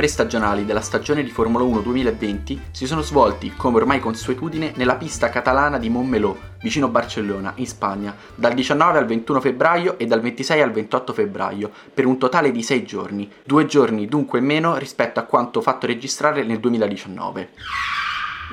prestagionali della stagione di Formula 1 2020 si sono svolti, come ormai consuetudine, nella pista catalana di Montmeló, vicino Barcellona, in Spagna, dal 19 al 21 febbraio e dal 26 al 28 febbraio, per un totale di 6 giorni, due giorni dunque meno rispetto a quanto fatto registrare nel 2019.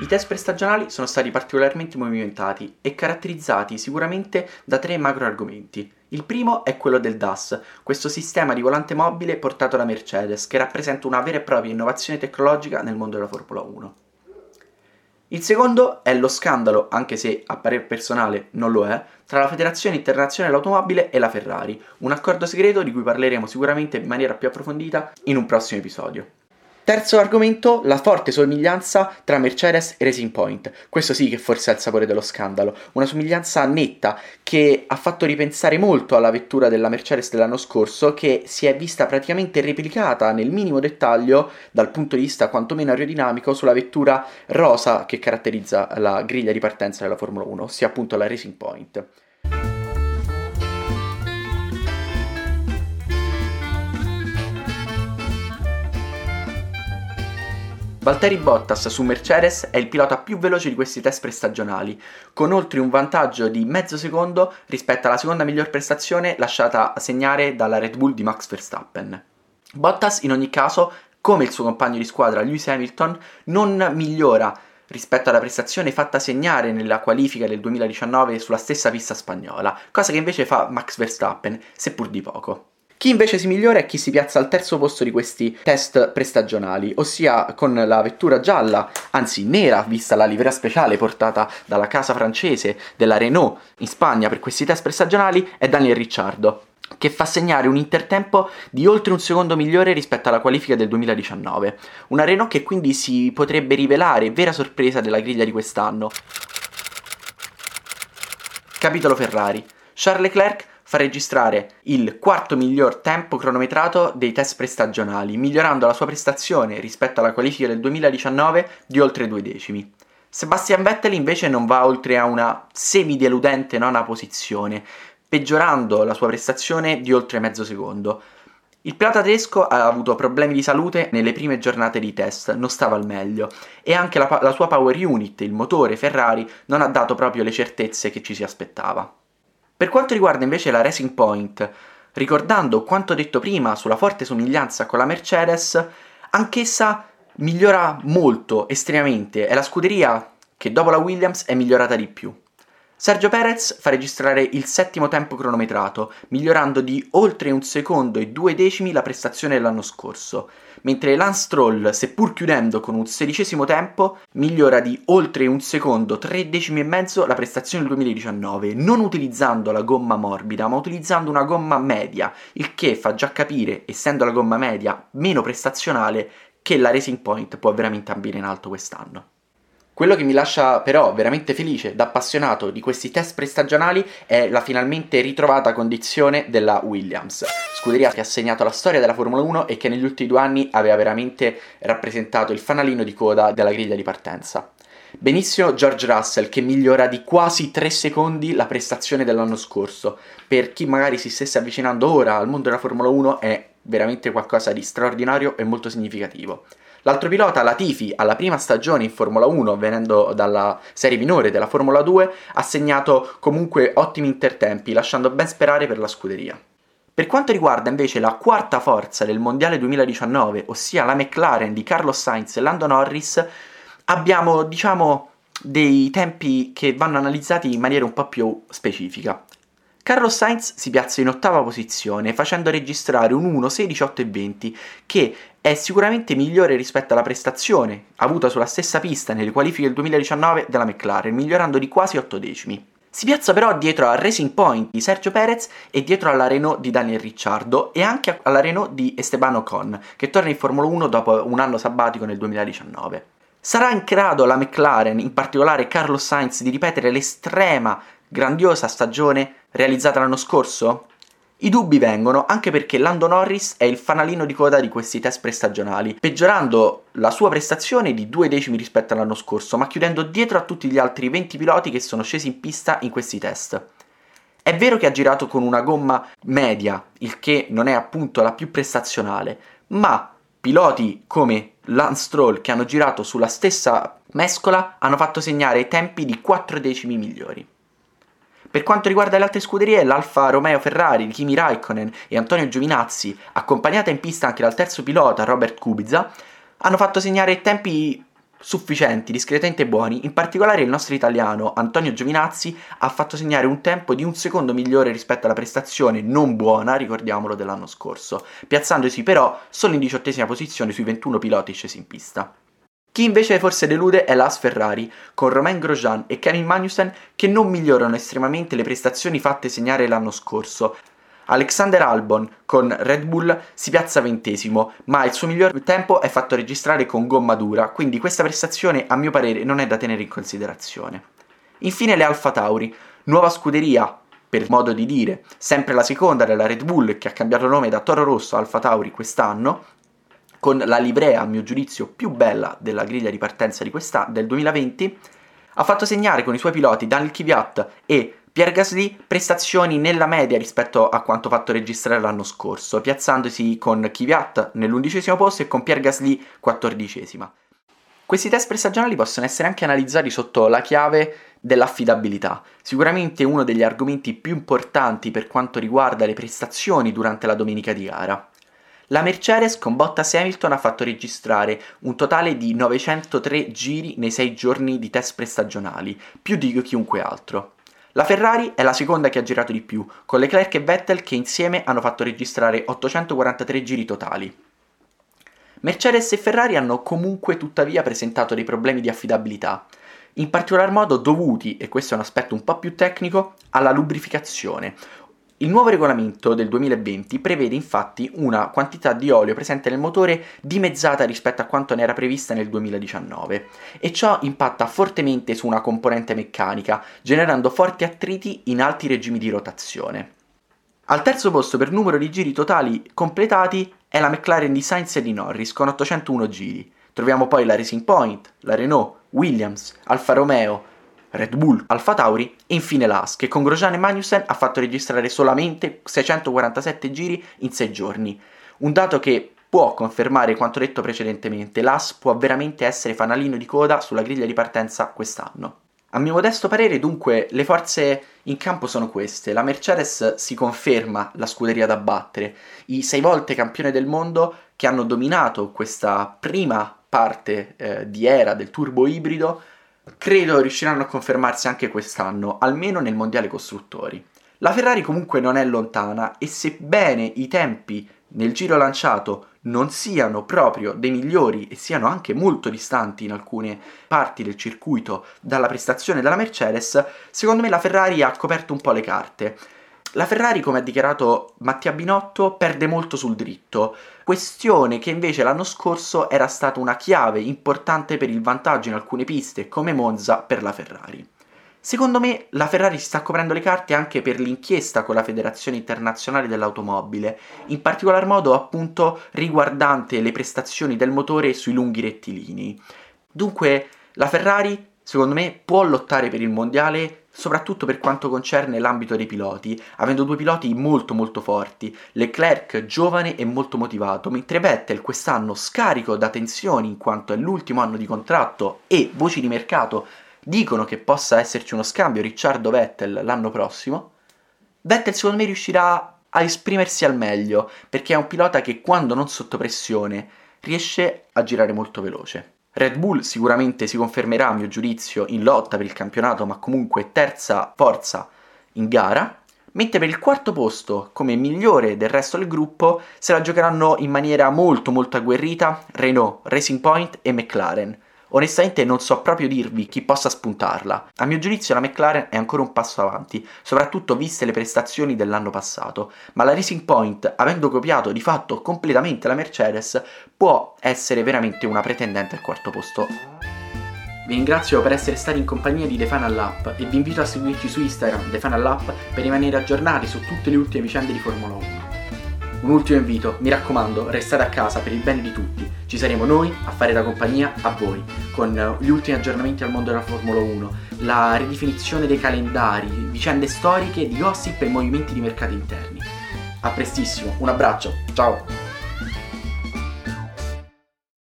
I test prestagionali sono stati particolarmente movimentati e caratterizzati sicuramente da tre macro argomenti. Il primo è quello del DAS, questo sistema di volante mobile portato da Mercedes che rappresenta una vera e propria innovazione tecnologica nel mondo della Formula 1. Il secondo è lo scandalo, anche se a parer personale non lo è, tra la Federazione Internazionale dell'Automobile e la Ferrari, un accordo segreto di cui parleremo sicuramente in maniera più approfondita in un prossimo episodio. Terzo argomento, la forte somiglianza tra Mercedes e Racing Point. Questo sì che forse è il sapore dello scandalo. Una somiglianza netta che ha fatto ripensare molto alla vettura della Mercedes dell'anno scorso, che si è vista praticamente replicata nel minimo dettaglio, dal punto di vista quantomeno aerodinamico, sulla vettura rosa che caratterizza la griglia di partenza della Formula 1, ossia appunto la Racing Point. Valtteri Bottas su Mercedes è il pilota più veloce di questi test prestagionali, con oltre un vantaggio di mezzo secondo rispetto alla seconda miglior prestazione lasciata segnare dalla Red Bull di Max Verstappen. Bottas in ogni caso, come il suo compagno di squadra Lewis Hamilton, non migliora rispetto alla prestazione fatta segnare nella qualifica del 2019 sulla stessa pista spagnola, cosa che invece fa Max Verstappen, seppur di poco. Chi invece si migliora è chi si piazza al terzo posto di questi test prestagionali, ossia con la vettura gialla, anzi nera, vista la livrea speciale portata dalla casa francese della Renault in Spagna per questi test prestagionali, è Daniel Ricciardo che fa segnare un intertempo di oltre un secondo migliore rispetto alla qualifica del 2019. Una Renault che quindi si potrebbe rivelare vera sorpresa della griglia di quest'anno. Capitolo Ferrari. Charles Leclerc fa registrare il quarto miglior tempo cronometrato dei test prestagionali, migliorando la sua prestazione rispetto alla qualifica del 2019 di oltre due decimi. Sebastian Vettel invece non va oltre a una semi-deludente nona posizione, peggiorando la sua prestazione di oltre mezzo secondo. Il pilota tedesco ha avuto problemi di salute nelle prime giornate di test, non stava al meglio, e anche la, la sua power unit, il motore Ferrari, non ha dato proprio le certezze che ci si aspettava. Per quanto riguarda invece la Racing Point, ricordando quanto detto prima sulla forte somiglianza con la Mercedes, anch'essa migliora molto, estremamente, è la scuderia che dopo la Williams è migliorata di più. Sergio Perez fa registrare il settimo tempo cronometrato, migliorando di oltre un secondo e due decimi la prestazione dell'anno scorso, mentre Lance Stroll, seppur chiudendo con un sedicesimo tempo, migliora di oltre un secondo, tre decimi e mezzo la prestazione del 2019, non utilizzando la gomma morbida, ma utilizzando una gomma media, il che fa già capire, essendo la gomma media meno prestazionale, che la Racing Point può veramente ambire in alto quest'anno. Quello che mi lascia però veramente felice da appassionato di questi test prestagionali è la finalmente ritrovata condizione della Williams, scuderia che ha segnato la storia della Formula 1 e che negli ultimi due anni aveva veramente rappresentato il fanalino di coda della griglia di partenza. Benissimo George Russell che migliora di quasi 3 secondi la prestazione dell'anno scorso. Per chi magari si stesse avvicinando ora al mondo della Formula 1 è veramente qualcosa di straordinario e molto significativo. L'altro pilota, Latifi, alla prima stagione in Formula 1, venendo dalla serie minore della Formula 2, ha segnato comunque ottimi intertempi, lasciando ben sperare per la scuderia. Per quanto riguarda invece la quarta forza del Mondiale 2019, ossia la McLaren di Carlos Sainz e Lando Norris, abbiamo, diciamo, dei tempi che vanno analizzati in maniera un po' più specifica. Carlos Sainz si piazza in ottava posizione facendo registrare un 1 16 8 e 20 che è sicuramente migliore rispetto alla prestazione avuta sulla stessa pista nelle qualifiche del 2019 della McLaren, migliorando di quasi 8 decimi. Si piazza però dietro al Racing Point di Sergio Perez e dietro alla Renault di Daniel Ricciardo e anche alla Renault di Esteban Ocon, che torna in Formula 1 dopo un anno sabbatico nel 2019. Sarà in grado la McLaren, in particolare Carlos Sainz, di ripetere l'estrema grandiosa stagione realizzata l'anno scorso? I dubbi vengono anche perché Lando Norris è il fanalino di coda di questi test prestagionali, peggiorando la sua prestazione di due decimi rispetto all'anno scorso, ma chiudendo dietro a tutti gli altri 20 piloti che sono scesi in pista in questi test. È vero che ha girato con una gomma media, il che non è appunto la più prestazionale, ma piloti come Lance Stroll che hanno girato sulla stessa mescola hanno fatto segnare tempi di 4 decimi migliori. Per quanto riguarda le altre scuderie, l'Alfa Romeo Ferrari di Kimi Raikkonen e Antonio Giovinazzi, accompagnata in pista anche dal terzo pilota Robert Kubica, hanno fatto segnare tempi sufficienti, discretamente buoni. In particolare il nostro italiano Antonio Giovinazzi ha fatto segnare un tempo di un secondo migliore rispetto alla prestazione non buona, ricordiamolo, dell'anno scorso, piazzandosi però solo in diciottesima posizione sui 21 piloti scesi in pista. Chi invece forse delude è l'As Ferrari, con Romain Grosjean e Kevin Magnussen che non migliorano estremamente le prestazioni fatte segnare l'anno scorso, Alexander Albon con Red Bull si piazza ventesimo, ma il suo miglior tempo è fatto registrare con gomma dura, quindi questa prestazione a mio parere non è da tenere in considerazione. Infine le Alfa Tauri, nuova scuderia, per modo di dire, sempre la seconda della Red Bull che ha cambiato nome da Toro Rosso a Alfa Tauri quest'anno, con la livrea a mio giudizio più bella della griglia di partenza di questa, del 2020, ha fatto segnare con i suoi piloti Daniel Kvyat e Pierre Gasly prestazioni nella media rispetto a quanto fatto registrare l'anno scorso, piazzandosi con Kvyat nell'undicesimo posto e con Pierre Gasly quattordicesima. Questi test prestagionali possono essere anche analizzati sotto la chiave dell'affidabilità, sicuramente uno degli argomenti più importanti per quanto riguarda le prestazioni durante la domenica di gara. La Mercedes con Bottas e Hamilton ha fatto registrare un totale di 903 giri nei 6 giorni di test prestagionali, più di chiunque altro. La Ferrari è la seconda che ha girato di più, con Leclerc e Vettel che insieme hanno fatto registrare 843 giri totali. Mercedes e Ferrari hanno comunque tuttavia presentato dei problemi di affidabilità, in particolar modo dovuti, e questo è un aspetto un po' più tecnico, alla lubrificazione, il nuovo regolamento del 2020 prevede infatti una quantità di olio presente nel motore dimezzata rispetto a quanto ne era prevista nel 2019 e ciò impatta fortemente su una componente meccanica, generando forti attriti in alti regimi di rotazione. Al terzo posto per numero di giri totali completati è la McLaren di Sainz e di Norris con 801 giri. Troviamo poi la Racing Point, la Renault, Williams, Alfa Romeo, Red Bull, Alfa Tauri e infine l'As che con Grosjean e Magnussen ha fatto registrare solamente 647 giri in 6 giorni. Un dato che può confermare quanto detto precedentemente, l'As può veramente essere fanalino di coda sulla griglia di partenza quest'anno. A mio modesto parere, dunque, le forze in campo sono queste. La Mercedes si conferma la scuderia da battere. I sei volte campione del mondo che hanno dominato questa prima parte eh, di era del turbo ibrido credo riusciranno a confermarsi anche quest'anno, almeno nel mondiale costruttori. La Ferrari comunque non è lontana e sebbene i tempi nel giro lanciato non siano proprio dei migliori e siano anche molto distanti in alcune parti del circuito dalla prestazione della Mercedes, secondo me la Ferrari ha coperto un po' le carte. La Ferrari, come ha dichiarato Mattia Binotto, perde molto sul dritto, questione che invece l'anno scorso era stata una chiave importante per il vantaggio in alcune piste come Monza per la Ferrari. Secondo me la Ferrari si sta coprendo le carte anche per l'inchiesta con la Federazione Internazionale dell'Automobile, in particolar modo appunto riguardante le prestazioni del motore sui lunghi rettilinei. Dunque la Ferrari secondo me può lottare per il mondiale soprattutto per quanto concerne l'ambito dei piloti, avendo due piloti molto molto forti, Leclerc giovane e molto motivato, mentre Vettel quest'anno scarico da tensioni in quanto è l'ultimo anno di contratto e voci di mercato dicono che possa esserci uno scambio Ricciardo Vettel l'anno prossimo, Vettel secondo me riuscirà a esprimersi al meglio perché è un pilota che quando non sotto pressione riesce a girare molto veloce. Red Bull sicuramente si confermerà, a mio giudizio, in lotta per il campionato, ma comunque terza forza in gara, mentre per il quarto posto, come migliore del resto del gruppo, se la giocheranno in maniera molto molto agguerrita Renault, Racing Point e McLaren. Onestamente non so proprio dirvi chi possa spuntarla. A mio giudizio la McLaren è ancora un passo avanti, soprattutto viste le prestazioni dell'anno passato, ma la Racing Point, avendo copiato di fatto completamente la Mercedes, può essere veramente una pretendente al quarto posto. Vi ringrazio per essere stati in compagnia di The Final App e vi invito a seguirci su Instagram The Final App per rimanere aggiornati su tutte le ultime vicende di Formula 1. Un ultimo invito, mi raccomando, restate a casa per il bene di tutti. Ci saremo noi a fare da compagnia a voi, con eh, gli ultimi aggiornamenti al mondo della Formula 1, la ridefinizione dei calendari, vicende storiche di gossip e movimenti di mercati interni. A prestissimo, un abbraccio, ciao!